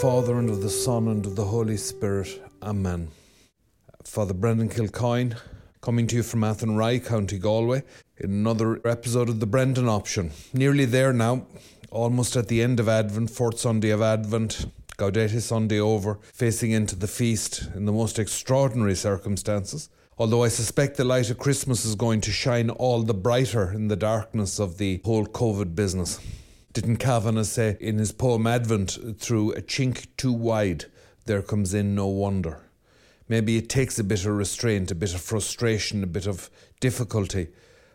Father, and of the Son, and of the Holy Spirit. Amen. Father Brendan Kilcoyne, coming to you from Athenry, County Galway, in another episode of the Brendan Option. Nearly there now, almost at the end of Advent, fourth Sunday of Advent, Gaudete Sunday over, facing into the feast in the most extraordinary circumstances. Although I suspect the light of Christmas is going to shine all the brighter in the darkness of the whole COVID business. Didn't Kavanagh say in his poem Advent, through a chink too wide, there comes in no wonder? Maybe it takes a bit of restraint, a bit of frustration, a bit of difficulty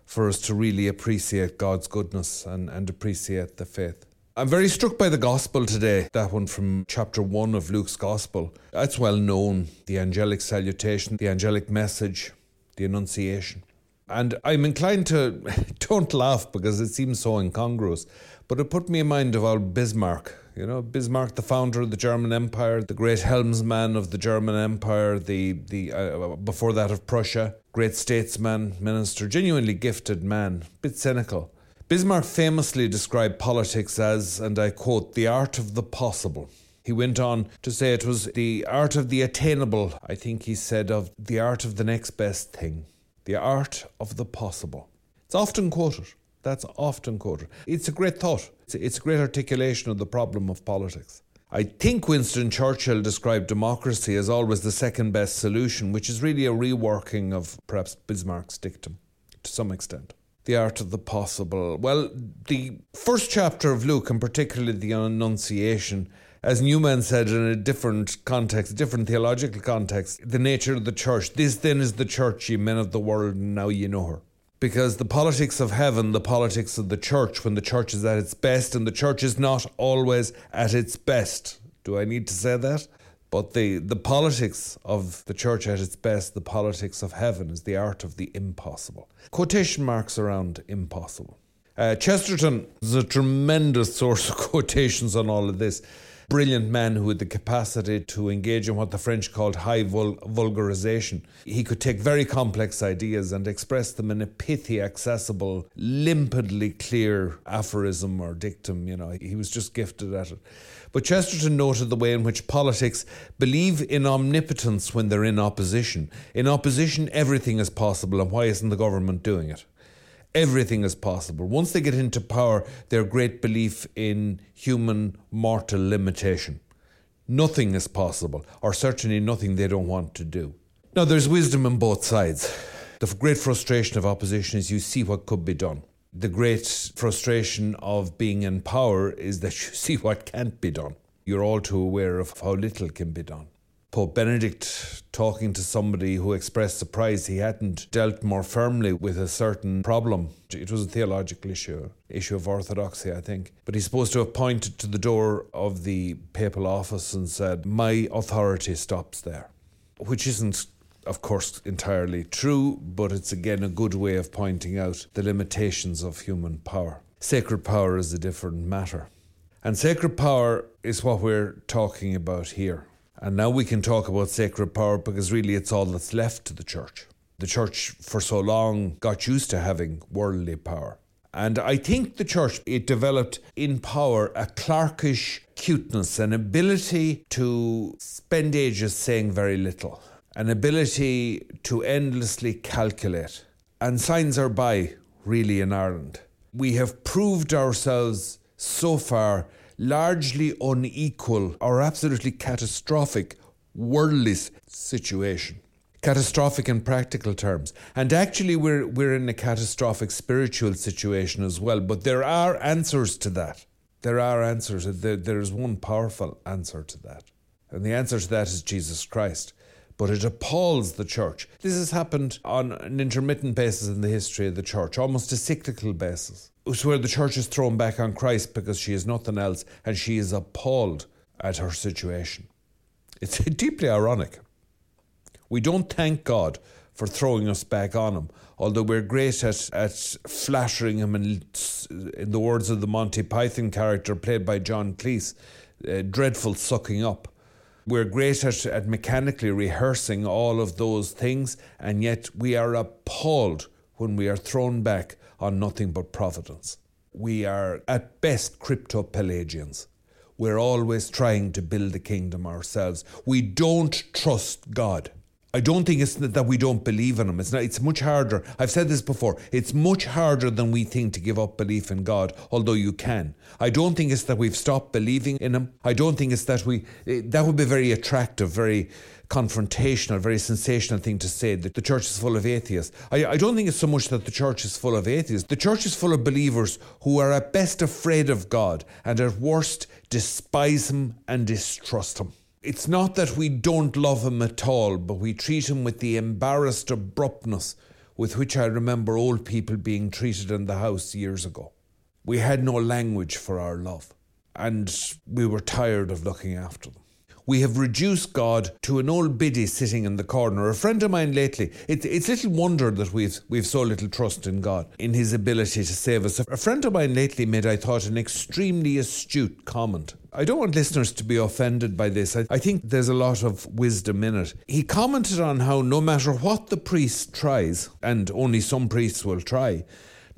for us to really appreciate God's goodness and, and appreciate the faith. I'm very struck by the gospel today, that one from chapter 1 of Luke's gospel. It's well known the angelic salutation, the angelic message, the annunciation. And I'm inclined to don't laugh because it seems so incongruous, but it put me in mind of old Bismarck. You know, Bismarck, the founder of the German Empire, the great helmsman of the German Empire, the the uh, before that of Prussia, great statesman, minister, genuinely gifted man, bit cynical. Bismarck famously described politics as, and I quote, the art of the possible. He went on to say it was the art of the attainable. I think he said of the art of the next best thing, the art of the possible. It's often quoted. That's often quoted. It's a great thought. It's a, it's a great articulation of the problem of politics. I think Winston Churchill described democracy as always the second best solution, which is really a reworking of perhaps Bismarck's dictum to some extent the art of the possible. Well, the first chapter of Luke, and particularly the Annunciation, as Newman said in a different context, different theological context, the nature of the church. This then is the church, ye men of the world, and now ye know her. Because the politics of heaven, the politics of the church, when the church is at its best, and the church is not always at its best. Do I need to say that? But the, the politics of the church at its best, the politics of heaven, is the art of the impossible. Quotation marks around impossible. Uh, Chesterton is a tremendous source of quotations on all of this. Brilliant man who had the capacity to engage in what the French called high vul- vulgarization. He could take very complex ideas and express them in a pithy, accessible, limpidly clear aphorism or dictum. You know, he was just gifted at it. But Chesterton noted the way in which politics believe in omnipotence when they're in opposition. In opposition, everything is possible, and why isn't the government doing it? Everything is possible. Once they get into power, their great belief in human mortal limitation. Nothing is possible, or certainly nothing they don't want to do. Now, there's wisdom on both sides. The great frustration of opposition is you see what could be done the great frustration of being in power is that you see what can't be done. You're all too aware of how little can be done. Pope Benedict talking to somebody who expressed surprise he hadn't dealt more firmly with a certain problem. It was a theological issue, issue of orthodoxy, I think. But he's supposed to have pointed to the door of the papal office and said, My authority stops there, which isn't of course, entirely true, but it's again a good way of pointing out the limitations of human power. Sacred power is a different matter. And sacred power is what we're talking about here. And now we can talk about sacred power because really it's all that's left to the church. The church for so long got used to having worldly power. And I think the church, it developed in power a clerkish cuteness, an ability to spend ages saying very little an ability to endlessly calculate. And signs are by, really, in Ireland. We have proved ourselves so far largely unequal or absolutely catastrophic worldly situation. Catastrophic in practical terms. And actually, we're, we're in a catastrophic spiritual situation as well. But there are answers to that. There are answers. There, there is one powerful answer to that. And the answer to that is Jesus Christ but it appalls the church. This has happened on an intermittent basis in the history of the church, almost a cyclical basis. It's where the church is thrown back on Christ because she is nothing else and she is appalled at her situation. It's deeply ironic. We don't thank God for throwing us back on him, although we're great at, at flattering him in, in the words of the Monty Python character played by John Cleese, uh, dreadful sucking up. We're great at, at mechanically rehearsing all of those things, and yet we are appalled when we are thrown back on nothing but providence. We are at best crypto Pelagians. We're always trying to build the kingdom ourselves. We don't trust God. I don't think it's that we don't believe in him. It's not. It's much harder. I've said this before. It's much harder than we think to give up belief in God. Although you can. I don't think it's that we've stopped believing in him. I don't think it's that we. Eh, that would be very attractive, very confrontational, very sensational thing to say that the church is full of atheists. I, I don't think it's so much that the church is full of atheists. The church is full of believers who are at best afraid of God and at worst despise him and distrust him. It's not that we don't love him at all, but we treat him with the embarrassed abruptness with which I remember old people being treated in the house years ago. We had no language for our love, and we were tired of looking after them we have reduced God to an old biddy sitting in the corner. A friend of mine lately, it, it's little wonder that we've, we've so little trust in God, in his ability to save us. A friend of mine lately made, I thought, an extremely astute comment. I don't want listeners to be offended by this. I, I think there's a lot of wisdom in it. He commented on how no matter what the priest tries, and only some priests will try,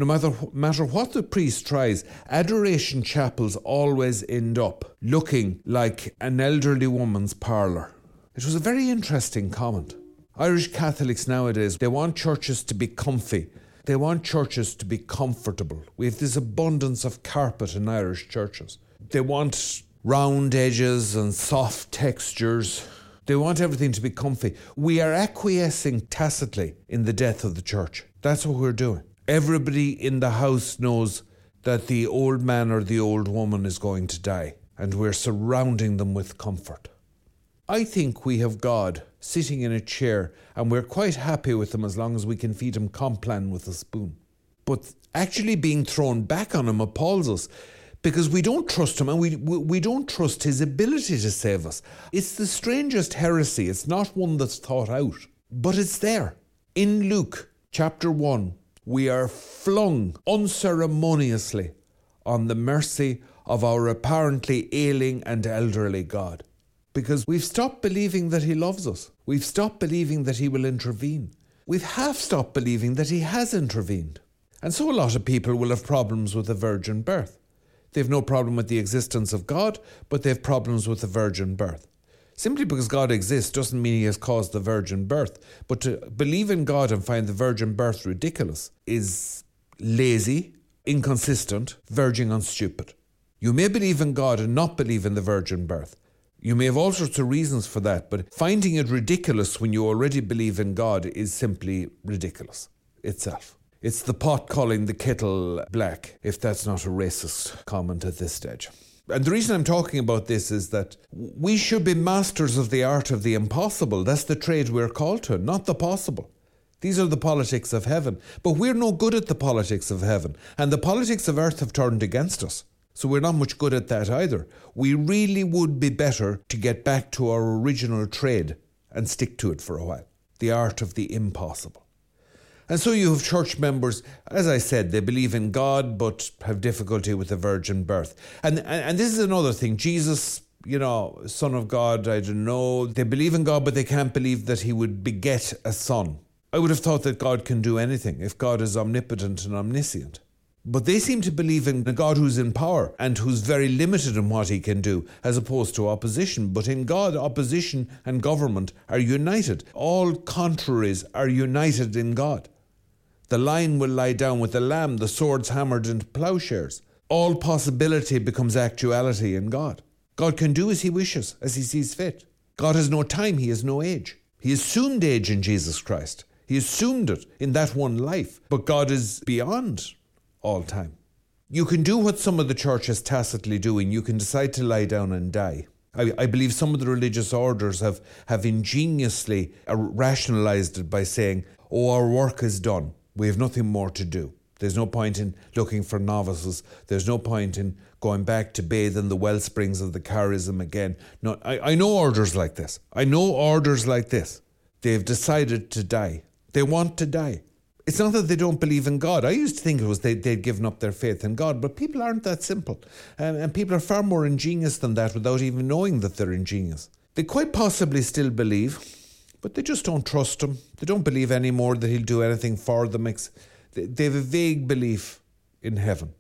no matter, matter what the priest tries, adoration chapels always end up looking like an elderly woman's parlour. It was a very interesting comment. Irish Catholics nowadays, they want churches to be comfy. They want churches to be comfortable. We have this abundance of carpet in Irish churches. They want round edges and soft textures. They want everything to be comfy. We are acquiescing tacitly in the death of the church. That's what we're doing. Everybody in the house knows that the old man or the old woman is going to die, and we're surrounding them with comfort. I think we have God sitting in a chair, and we're quite happy with him as long as we can feed him Complan with a spoon. But actually being thrown back on him appalls us because we don't trust him and we, we, don't trust his ability to save us. It's the strangest heresy. It's not one that's thought out, but it's there. In Luke chapter 1, we are flung unceremoniously on the mercy of our apparently ailing and elderly God. Because we've stopped believing that He loves us. We've stopped believing that He will intervene. We've half stopped believing that He has intervened. And so a lot of people will have problems with the virgin birth. They've no problem with the existence of God, but they have problems with the virgin birth. Simply because God exists doesn't mean he has caused the virgin birth. But to believe in God and find the virgin birth ridiculous is lazy, inconsistent, verging on stupid. You may believe in God and not believe in the virgin birth. You may have all sorts of reasons for that, but finding it ridiculous when you already believe in God is simply ridiculous itself. It's the pot calling the kettle black, if that's not a racist comment at this stage. And the reason I'm talking about this is that we should be masters of the art of the impossible. That's the trade we're called to, not the possible. These are the politics of heaven. But we're no good at the politics of heaven. And the politics of earth have turned against us. So we're not much good at that either. We really would be better to get back to our original trade and stick to it for a while. The art of the impossible. And so you have church members, as I said, they believe in God but have difficulty with the virgin birth. And, and, and this is another thing. Jesus, you know, Son of God, I don't know. They believe in God, but they can't believe that He would beget a son. I would have thought that God can do anything if God is omnipotent and omniscient. But they seem to believe in a God who's in power and who's very limited in what he can do, as opposed to opposition. But in God, opposition and government are united. All contraries are united in God. The lion will lie down with the lamb, the swords hammered into plowshares. All possibility becomes actuality in God. God can do as he wishes, as he sees fit. God has no time, he has no age. He assumed age in Jesus Christ. He assumed it in that one life. But God is beyond all time. You can do what some of the church is tacitly doing. You can decide to lie down and die. I, I, believe some of the religious orders have, have ingeniously uh, rationalized it by saying, oh, our work is done. We have nothing more to do. There's no point in looking for novices. There's no point in going back to bathe in the well springs of the charism again. No, I, I know orders like this. I know orders like this. They've decided to die. They want to die. It's not that they don't believe in God. I used to think it was they, they'd given up their faith in God, but people aren't that simple. Um, and people are far more ingenious than that without even knowing that they're ingenious. They quite possibly still believe but they just don't trust him. They don't believe anymore that he'll do anything for them. They have a vague belief in heaven.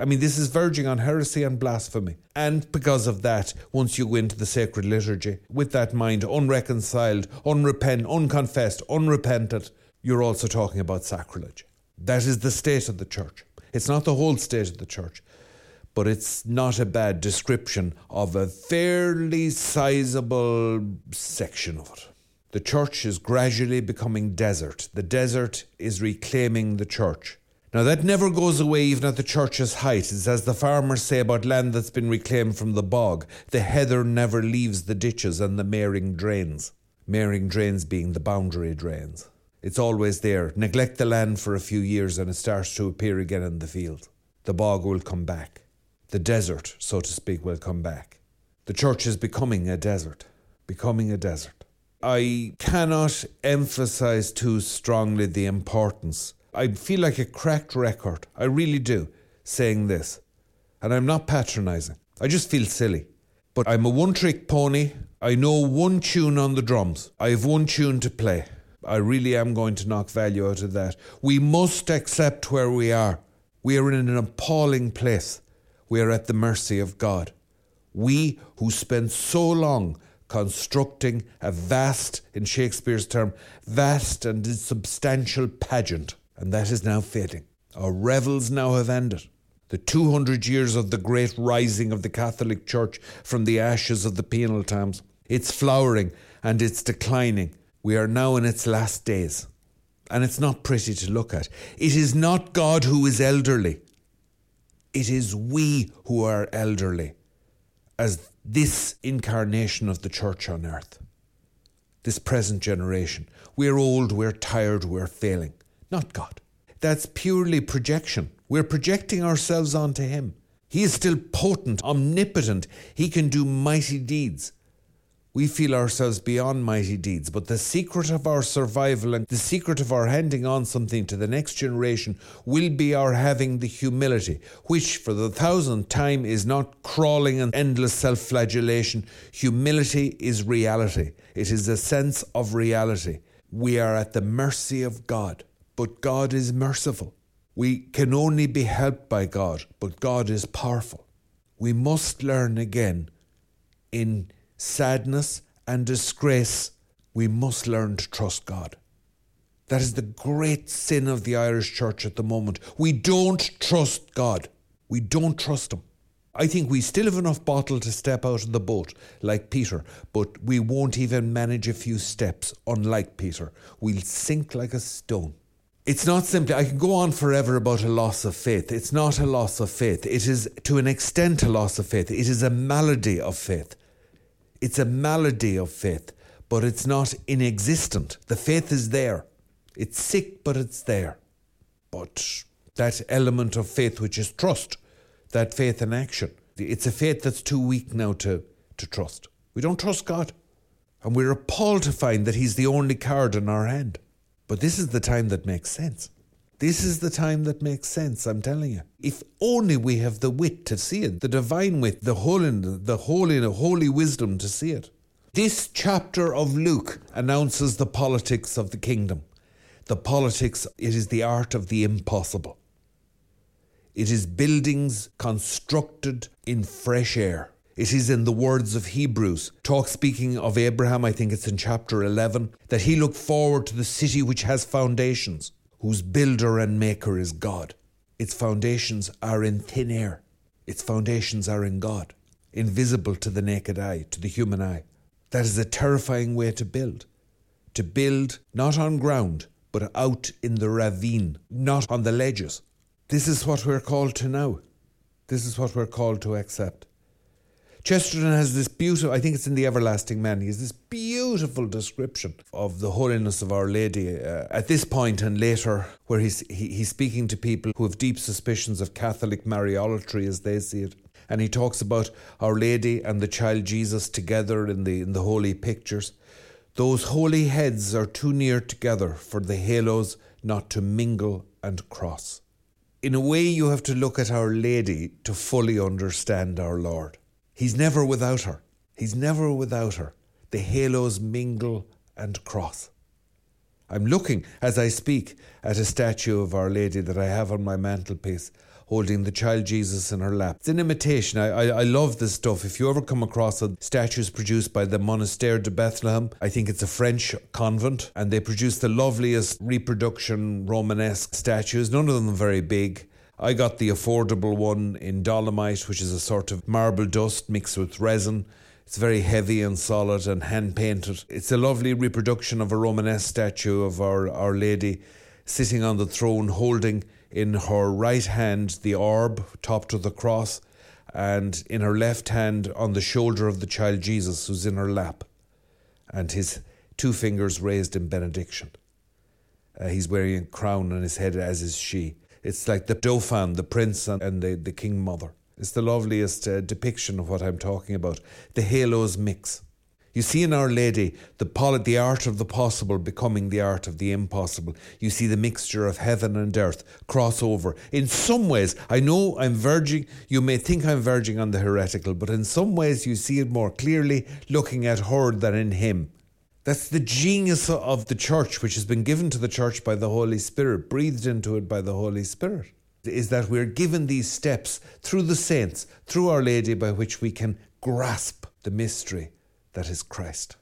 I mean, this is verging on heresy and blasphemy. And because of that, once you go into the sacred liturgy, with that mind unreconciled, unrepent, unconfessed, unrepentant, you're also talking about sacrilege. That is the state of the church. It's not the whole state of the church, but it's not a bad description of a fairly sizable section of it. The church is gradually becoming desert. The desert is reclaiming the church. Now, that never goes away even at the church's height. It's as the farmers say about land that's been reclaimed from the bog the heather never leaves the ditches and the maring drains. Maring drains being the boundary drains. It's always there. Neglect the land for a few years and it starts to appear again in the field. The bog will come back. The desert, so to speak, will come back. The church is becoming a desert. Becoming a desert. I cannot emphasize too strongly the importance I feel like a cracked record. I really do, saying this. And I'm not patronizing. I just feel silly. But I'm a one trick pony. I know one tune on the drums. I have one tune to play. I really am going to knock value out of that. We must accept where we are. We are in an appalling place. We are at the mercy of God. We who spent so long constructing a vast, in Shakespeare's term, vast and substantial pageant and that is now fading. Our revels now have ended. The 200 years of the great rising of the Catholic Church from the ashes of the penal times. It's flowering and it's declining. We are now in its last days. And it's not pretty to look at. It is not God who is elderly. It is we who are elderly as this incarnation of the church on earth, this present generation. We're old, we're tired, we're failing not God. That's purely projection. We're projecting ourselves onto Him. He is still potent, omnipotent. He can do mighty deeds. We feel ourselves beyond mighty deeds, but the secret of our survival and the secret of our handing on something to the next generation will be our having the humility, which for the thousandth time is not crawling and endless self flagellation. Humility is reality, it is a sense of reality. We are at the mercy of God. But God is merciful. We can only be helped by God, but God is powerful. We must learn again in sadness and disgrace, we must learn to trust God. That is the great sin of the Irish church at the moment. We don't trust God. We don't trust Him. I think we still have enough bottle to step out of the boat, like Peter, but we won't even manage a few steps, unlike Peter. We'll sink like a stone. It's not simply, I can go on forever about a loss of faith. It's not a loss of faith. It is, to an extent, a loss of faith. It is a malady of faith. It's a malady of faith, but it's not inexistent. The faith is there. It's sick, but it's there. But that element of faith, which is trust, that faith in action, it's a faith that's too weak now to, to trust. We don't trust God. And we're appalled to find that He's the only card in our hand. But this is the time that makes sense. This is the time that makes sense, I'm telling you. If only we have the wit to see it, the divine wit, the holy, the holy, the holy wisdom to see it. This chapter of Luke announces the politics of the kingdom. The politics, it is the art of the impossible. It is buildings constructed in fresh air. It is in the words of Hebrews, talk speaking of Abraham, I think it's in chapter 11, that he looked forward to the city which has foundations, whose builder and maker is God. Its foundations are in thin air, its foundations are in God, invisible to the naked eye, to the human eye. That is a terrifying way to build. To build not on ground, but out in the ravine, not on the ledges. This is what we're called to now. This is what we're called to accept. Chesterton has this beautiful, I think it's in The Everlasting Man, he has this beautiful description of the holiness of Our Lady uh, at this point and later, where he's, he, he's speaking to people who have deep suspicions of Catholic Mariolatry as they see it. And he talks about Our Lady and the child Jesus together in the, in the holy pictures. Those holy heads are too near together for the halos not to mingle and cross. In a way, you have to look at Our Lady to fully understand our Lord. He's never without her. He's never without her. The halos mingle and cross. I'm looking as I speak at a statue of Our Lady that I have on my mantelpiece. holding the child Jesus in her lap. It's an imitation. I, I, I love this stuff. If you ever come across a statues produced by the Monastère de Bethlehem, I think it's a French convent, and they produce the loveliest reproduction Romanesque statues, none of them very big. I got the affordable one in dolomite, which is a sort of marble dust mixed with resin. It's very heavy and solid and hand painted. It's a lovely reproduction of a Romanesque statue of our, our Lady sitting on the throne, holding in her right hand the orb topped with the cross, and in her left hand on the shoulder of the child Jesus, who's in her lap, and his two fingers raised in benediction. Uh, he's wearing a crown on his head, as is she. It's like the Dauphin, the prince, and, and the, the king mother. It's the loveliest uh, depiction of what I'm talking about. The halos mix. You see in Our Lady the, poly- the art of the possible becoming the art of the impossible. You see the mixture of heaven and earth cross over. In some ways, I know I'm verging, you may think I'm verging on the heretical, but in some ways you see it more clearly looking at her than in him. That's the genius of the church, which has been given to the church by the Holy Spirit, breathed into it by the Holy Spirit, is that we're given these steps through the saints, through Our Lady, by which we can grasp the mystery that is Christ.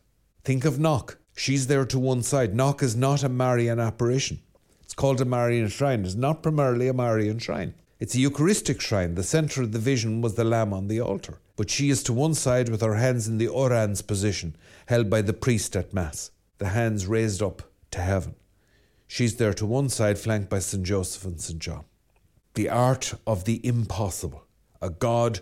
Think of Knock. She's there to one side. Knock is not a Marian apparition. It's called a Marian shrine. It's not primarily a Marian shrine. It's a Eucharistic shrine. The centre of the vision was the lamb on the altar. But she is to one side with her hands in the orans position, held by the priest at Mass, the hands raised up to heaven. She's there to one side, flanked by St. Joseph and St. John. The art of the impossible. A God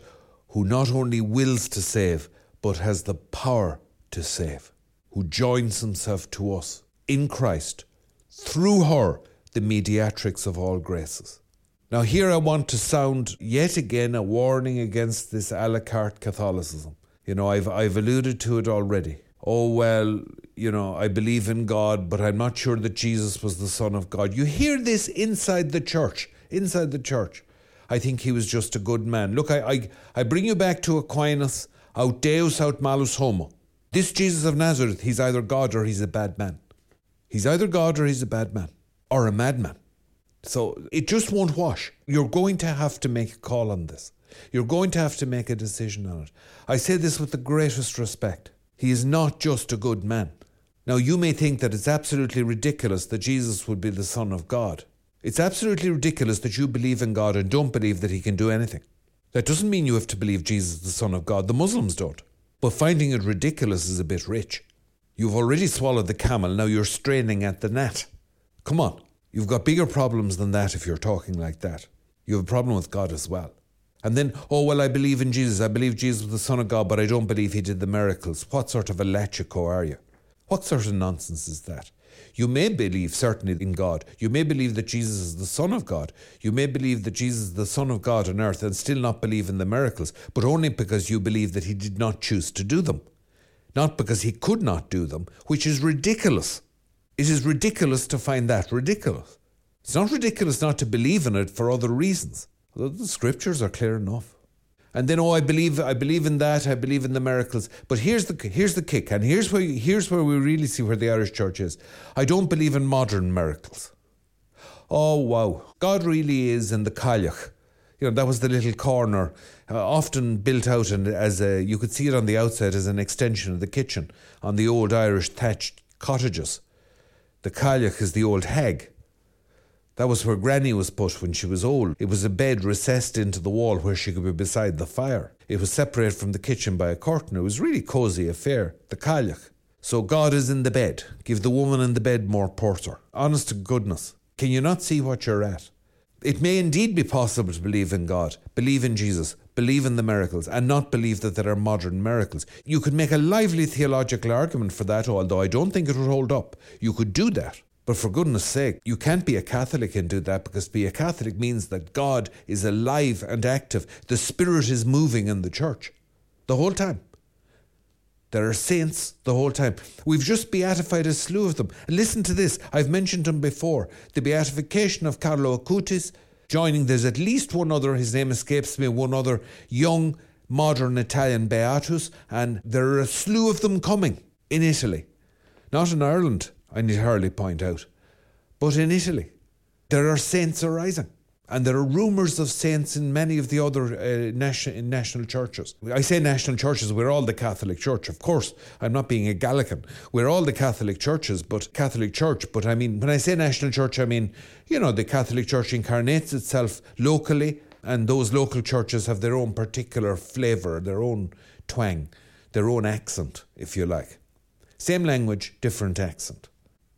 who not only wills to save, but has the power to save, who joins himself to us in Christ, through her, the mediatrix of all graces. Now, here I want to sound yet again a warning against this a la carte Catholicism. You know, I've, I've alluded to it already. Oh, well, you know, I believe in God, but I'm not sure that Jesus was the Son of God. You hear this inside the church, inside the church. I think he was just a good man. Look, I, I, I bring you back to Aquinas, aut Deus aut malus homo. This Jesus of Nazareth, he's either God or he's a bad man. He's either God or he's a bad man, or a madman. So it just won't wash. You're going to have to make a call on this. You're going to have to make a decision on it. I say this with the greatest respect. He is not just a good man. Now, you may think that it's absolutely ridiculous that Jesus would be the Son of God. It's absolutely ridiculous that you believe in God and don't believe that He can do anything. That doesn't mean you have to believe Jesus the Son of God. The Muslims don't. But finding it ridiculous is a bit rich. You've already swallowed the camel, now you're straining at the gnat. Come on. You've got bigger problems than that if you're talking like that. You have a problem with God as well. And then, oh, well, I believe in Jesus. I believe Jesus was the Son of God, but I don't believe he did the miracles. What sort of a lechico are you? What sort of nonsense is that? You may believe certainly in God. You may believe that Jesus is the Son of God. You may believe that Jesus is the Son of God on earth and still not believe in the miracles, but only because you believe that he did not choose to do them. Not because he could not do them, which is ridiculous. It is ridiculous to find that ridiculous. It's not ridiculous not to believe in it for other reasons. The scriptures are clear enough. And then, oh, I believe, I believe in that. I believe in the miracles. But here's the here's the kick, and here's where here's where we really see where the Irish Church is. I don't believe in modern miracles. Oh wow, God really is in the Cailleach. You know that was the little corner, uh, often built out and as a you could see it on the outside as an extension of the kitchen on the old Irish thatched cottages. The Cailleach is the old hag. That was where Granny was put when she was old. It was a bed recessed into the wall where she could be beside the fire. It was separated from the kitchen by a curtain. It was really cosy affair. The Cailleach. So God is in the bed. Give the woman in the bed more porter. Honest to goodness. Can you not see what you're at? It may indeed be possible to believe in God, believe in Jesus, believe in the miracles, and not believe that there are modern miracles. You could make a lively theological argument for that, although I don't think it would hold up. You could do that. But for goodness sake, you can't be a Catholic and do that because be a Catholic means that God is alive and active. The Spirit is moving in the church the whole time. There are saints the whole time. We've just beatified a slew of them. Listen to this. I've mentioned them before. The beatification of Carlo Acutis, joining, there's at least one other, his name escapes me, one other young modern Italian beatus, and there are a slew of them coming in Italy. Not in Ireland, I need hardly point out, but in Italy. There are saints arising. And there are rumours of saints in many of the other uh, national, national churches. I say national churches, we're all the Catholic Church, of course. I'm not being a Gallican. We're all the Catholic churches, but Catholic Church. But I mean, when I say national church, I mean, you know, the Catholic Church incarnates itself locally, and those local churches have their own particular flavour, their own twang, their own accent, if you like. Same language, different accent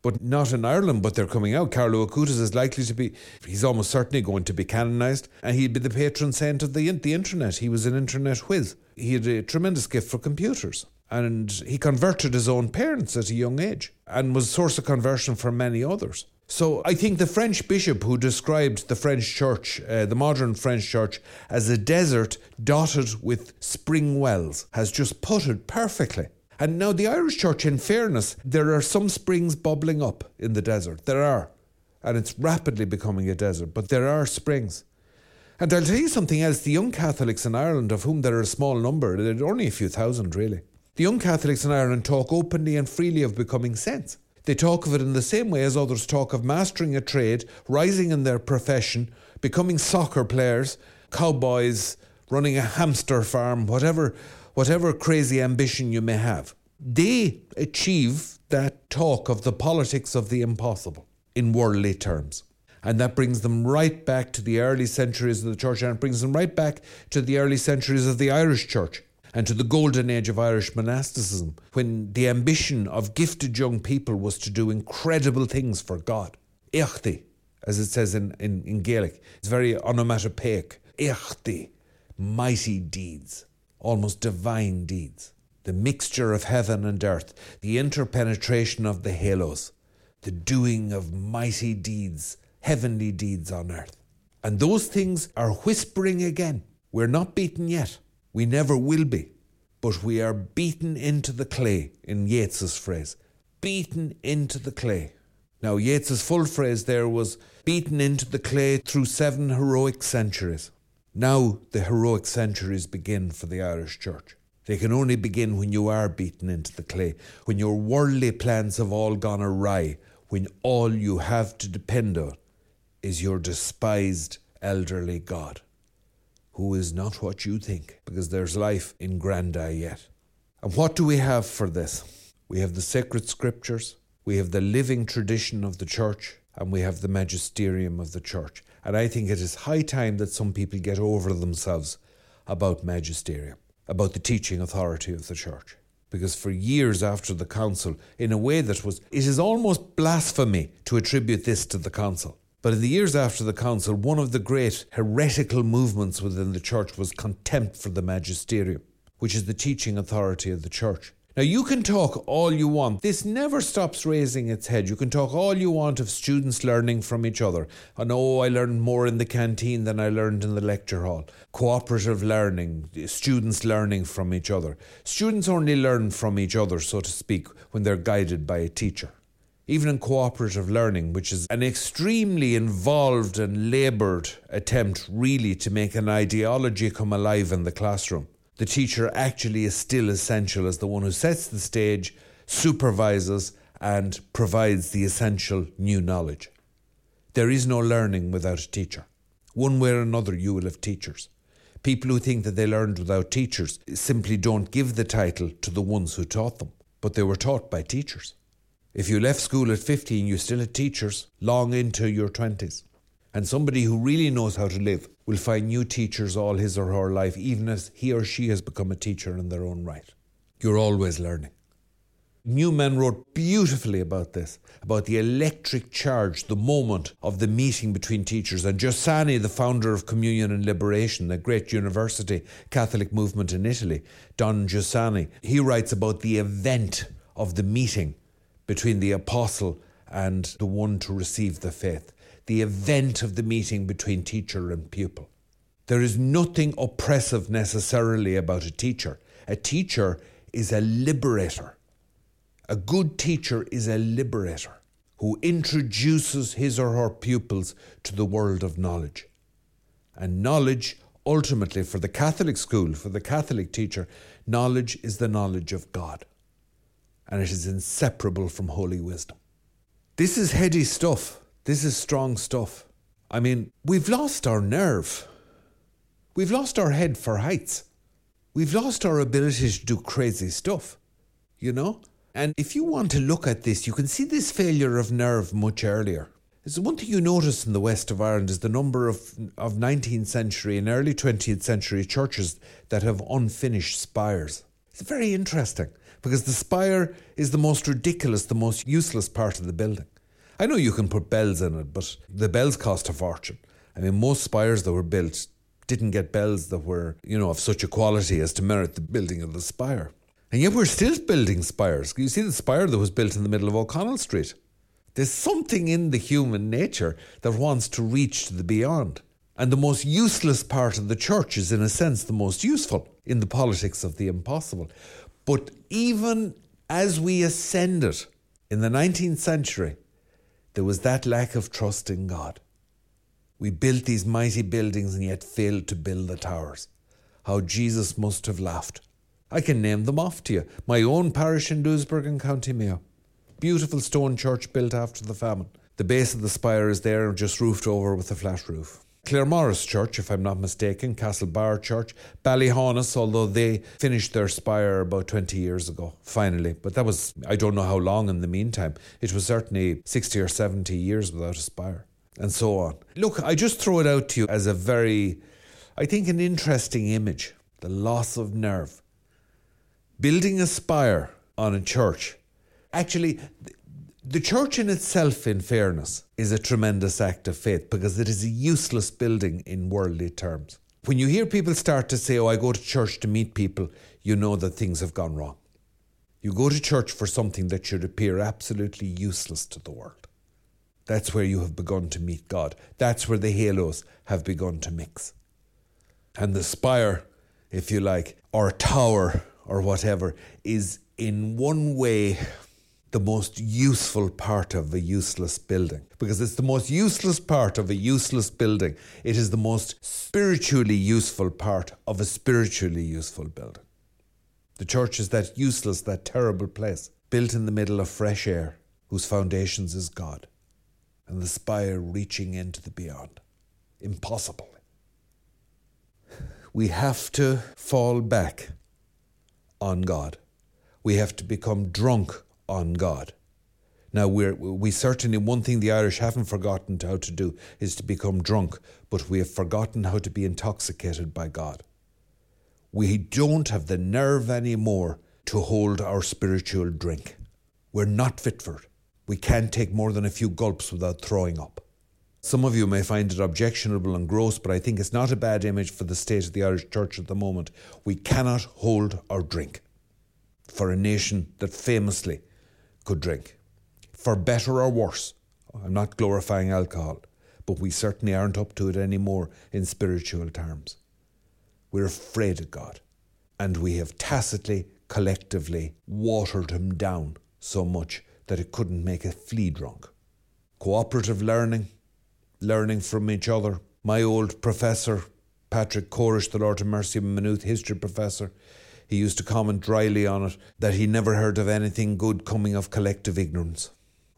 but not in Ireland, but they're coming out. Carlo Acutis is likely to be, he's almost certainly going to be canonised, and he'd be the patron saint of the, the internet. He was an internet whiz. He had a tremendous gift for computers. And he converted his own parents at a young age and was a source of conversion for many others. So I think the French bishop who described the French church, uh, the modern French church, as a desert dotted with spring wells has just put it perfectly. And now, the Irish Church, in fairness, there are some springs bubbling up in the desert. There are. And it's rapidly becoming a desert, but there are springs. And I'll tell you something else the young Catholics in Ireland, of whom there are a small number, there are only a few thousand really, the young Catholics in Ireland talk openly and freely of becoming saints. They talk of it in the same way as others talk of mastering a trade, rising in their profession, becoming soccer players, cowboys, running a hamster farm, whatever whatever crazy ambition you may have, they achieve that talk of the politics of the impossible in worldly terms. And that brings them right back to the early centuries of the church, and it brings them right back to the early centuries of the Irish church and to the golden age of Irish monasticism, when the ambition of gifted young people was to do incredible things for God. Éachtaí, as it says in, in, in Gaelic, it's very onomatopoeic. Éachtaí, mighty deeds almost divine deeds. The mixture of heaven and earth, the interpenetration of the halos, the doing of mighty deeds, heavenly deeds on earth. And those things are whispering again. We're not beaten yet. We never will be. But we are beaten into the clay, in Yeats's phrase. Beaten into the clay. Now, Yeats's full phrase there was beaten into the clay through seven heroic centuries. Now the heroic centuries begin for the Irish Church. They can only begin when you are beaten into the clay, when your worldly plans have all gone awry, when all you have to depend on is your despised elderly God, who is not what you think, because there's life in Grandi yet. And what do we have for this? We have the sacred scriptures, we have the living tradition of the church, and we have the magisterium of the church. And I think it is high time that some people get over themselves about magisterium, about the teaching authority of the church. Because for years after the council, in a way that was, it is almost blasphemy to attribute this to the council. But in the years after the council, one of the great heretical movements within the church was contempt for the magisterium, which is the teaching authority of the church. Now, you can talk all you want. This never stops raising its head. You can talk all you want of students learning from each other. And oh, I learned more in the canteen than I learned in the lecture hall. Cooperative learning, students learning from each other. Students only learn from each other, so to speak, when they're guided by a teacher. Even in cooperative learning, which is an extremely involved and laboured attempt, really, to make an ideology come alive in the classroom the teacher actually is still essential as the one who sets the stage, supervises, and provides the essential new knowledge. There is no learning without a teacher. One way or another, you will have teachers. People who think that they learned without teachers simply don't give the title to the ones who taught them, but they were taught by teachers. If you left school at 15, you still had teachers long into your 20s. And somebody who really knows how to live will find new teachers all his or her life, even as he or she has become a teacher in their own right. You're always learning. Newman wrote beautifully about this, about the electric charge, the moment of the meeting between teachers. And Giussani, the founder of Communion and Liberation, the great university Catholic movement in Italy, Don Giussani, he writes about the event of the meeting between the apostle and the one to receive the faith the event of the meeting between teacher and pupil. There is nothing oppressive necessarily about a teacher. A teacher is a liberator. A good teacher is a liberator who introduces his or her pupils to the world of knowledge. And knowledge, ultimately, for the Catholic school, for the Catholic teacher, knowledge is the knowledge of God. And it is inseparable from holy wisdom. This is heady stuff. This is strong stuff. I mean, we've lost our nerve. We've lost our head for heights. We've lost our ability to do crazy stuff, you know? And if you want to look at this, you can see this failure of nerve much earlier. It's one thing you notice in the west of Ireland is the number of, of 19th century and early 20th century churches that have unfinished spires. It's very interesting because the spire is the most ridiculous, the most useless part of the building. I know you can put bells in it, but the bells cost a fortune. I mean, most spires that were built didn't get bells that were, you know, of such a quality as to merit the building of the spire. And yet we're still building spires. You see the spire that was built in the middle of O'Connell Street. There's something in the human nature that wants to reach to the beyond. And the most useless part of the church is, in a sense, the most useful in the politics of the impossible. But even as we ascended in the 19th century, there was that lack of trust in God. We built these mighty buildings and yet failed to build the towers. How Jesus must have laughed. I can name them off to you. My own parish in Louisburgh and County Mayo. Beautiful stone church built after the famine. The base of the spire is there, just roofed over with a flat roof. Claremorris Church, if I'm not mistaken, Castlebar Church, Ballyhaunis, although they finished their spire about 20 years ago, finally. But that was, I don't know how long in the meantime. It was certainly 60 or 70 years without a spire, and so on. Look, I just throw it out to you as a very, I think, an interesting image the loss of nerve. Building a spire on a church. Actually, the church in itself, in fairness, is a tremendous act of faith because it is a useless building in worldly terms. When you hear people start to say, Oh, I go to church to meet people, you know that things have gone wrong. You go to church for something that should appear absolutely useless to the world. That's where you have begun to meet God. That's where the halos have begun to mix. And the spire, if you like, or tower or whatever, is in one way the most useful part of a useless building because it's the most useless part of a useless building. It is the most spiritually useful part of a spiritually useful building. The church is that useless, that terrible place, built in the middle of fresh air, whose foundations is God, and the spire reaching into the beyond. Impossible. We have to fall back on God. We have to become drunk on God. Now, we're, we certainly, one thing the Irish haven't forgotten how to do is to become drunk, but we have forgotten how to be intoxicated by God. We don't have the nerve anymore to hold our spiritual drink. We're not fit for it. We can't take more than a few gulps without throwing up. Some of you may find it objectionable and gross, but I think it's not a bad image for the state of the Irish Church at the moment. We cannot hold our drink for a nation that famously could drink. For better or worse, I'm not glorifying alcohol, but we certainly aren't up to it anymore in spiritual terms. We're afraid of God, and we have tacitly, collectively watered him down so much that it couldn't make a flea drunk. Cooperative learning, learning from each other. My old professor, Patrick Corish, the Lord of Mercy Maynooth history professor, he used to comment dryly on it that he never heard of anything good coming of collective ignorance.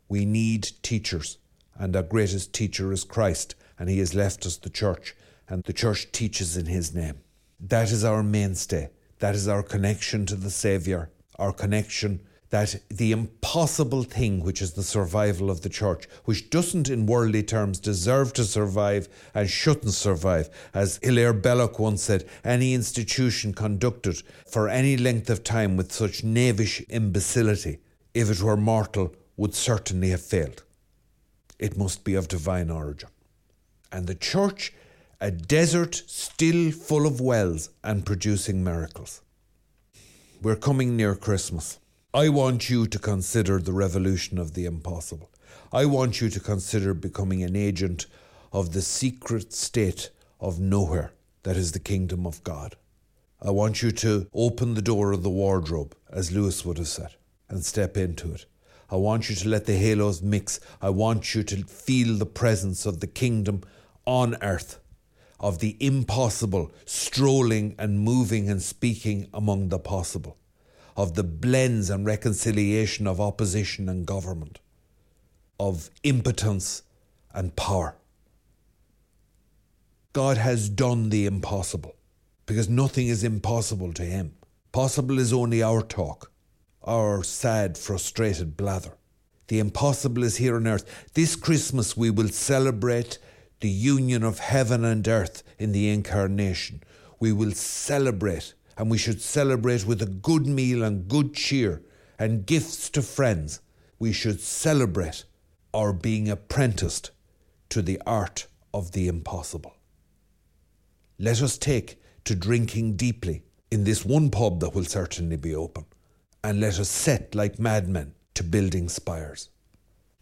We need teachers, and our greatest teacher is Christ, and he has left us the church, and the church teaches in his name. That is our mainstay. That is our connection to the Saviour, our connection that the impossible thing, which is the survival of the church, which doesn't in worldly terms deserve to survive and shouldn't survive, as Hilaire Belloc once said, any institution conducted for any length of time with such knavish imbecility, if it were mortal, would certainly have failed. It must be of divine origin. And the church, a desert still full of wells and producing miracles. We're coming near Christmas. I want you to consider the revolution of the impossible. I want you to consider becoming an agent of the secret state of nowhere that is the kingdom of God. I want you to open the door of the wardrobe, as Lewis would have said, and step into it. I want you to let the halos mix. I want you to feel the presence of the kingdom on earth, of the impossible strolling and moving and speaking among the possible of the blends and reconciliation of opposition and government, of impotence and power. God has done the impossible because nothing is impossible to Him. Possible is only our talk, our sad, frustrated blather. The impossible is here on earth. This Christmas we will celebrate the union of heaven and earth in the incarnation. We will celebrate, and we should celebrate with a good meal and good cheer and gifts to friends. We should celebrate our being apprenticed to the art of the impossible. Let us take to drinking deeply in this one pub that will certainly be open, and let us set like madmen to building spires.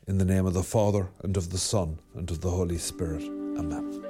In the name of the Father, and of the Son, and of the Holy Spirit. Amen.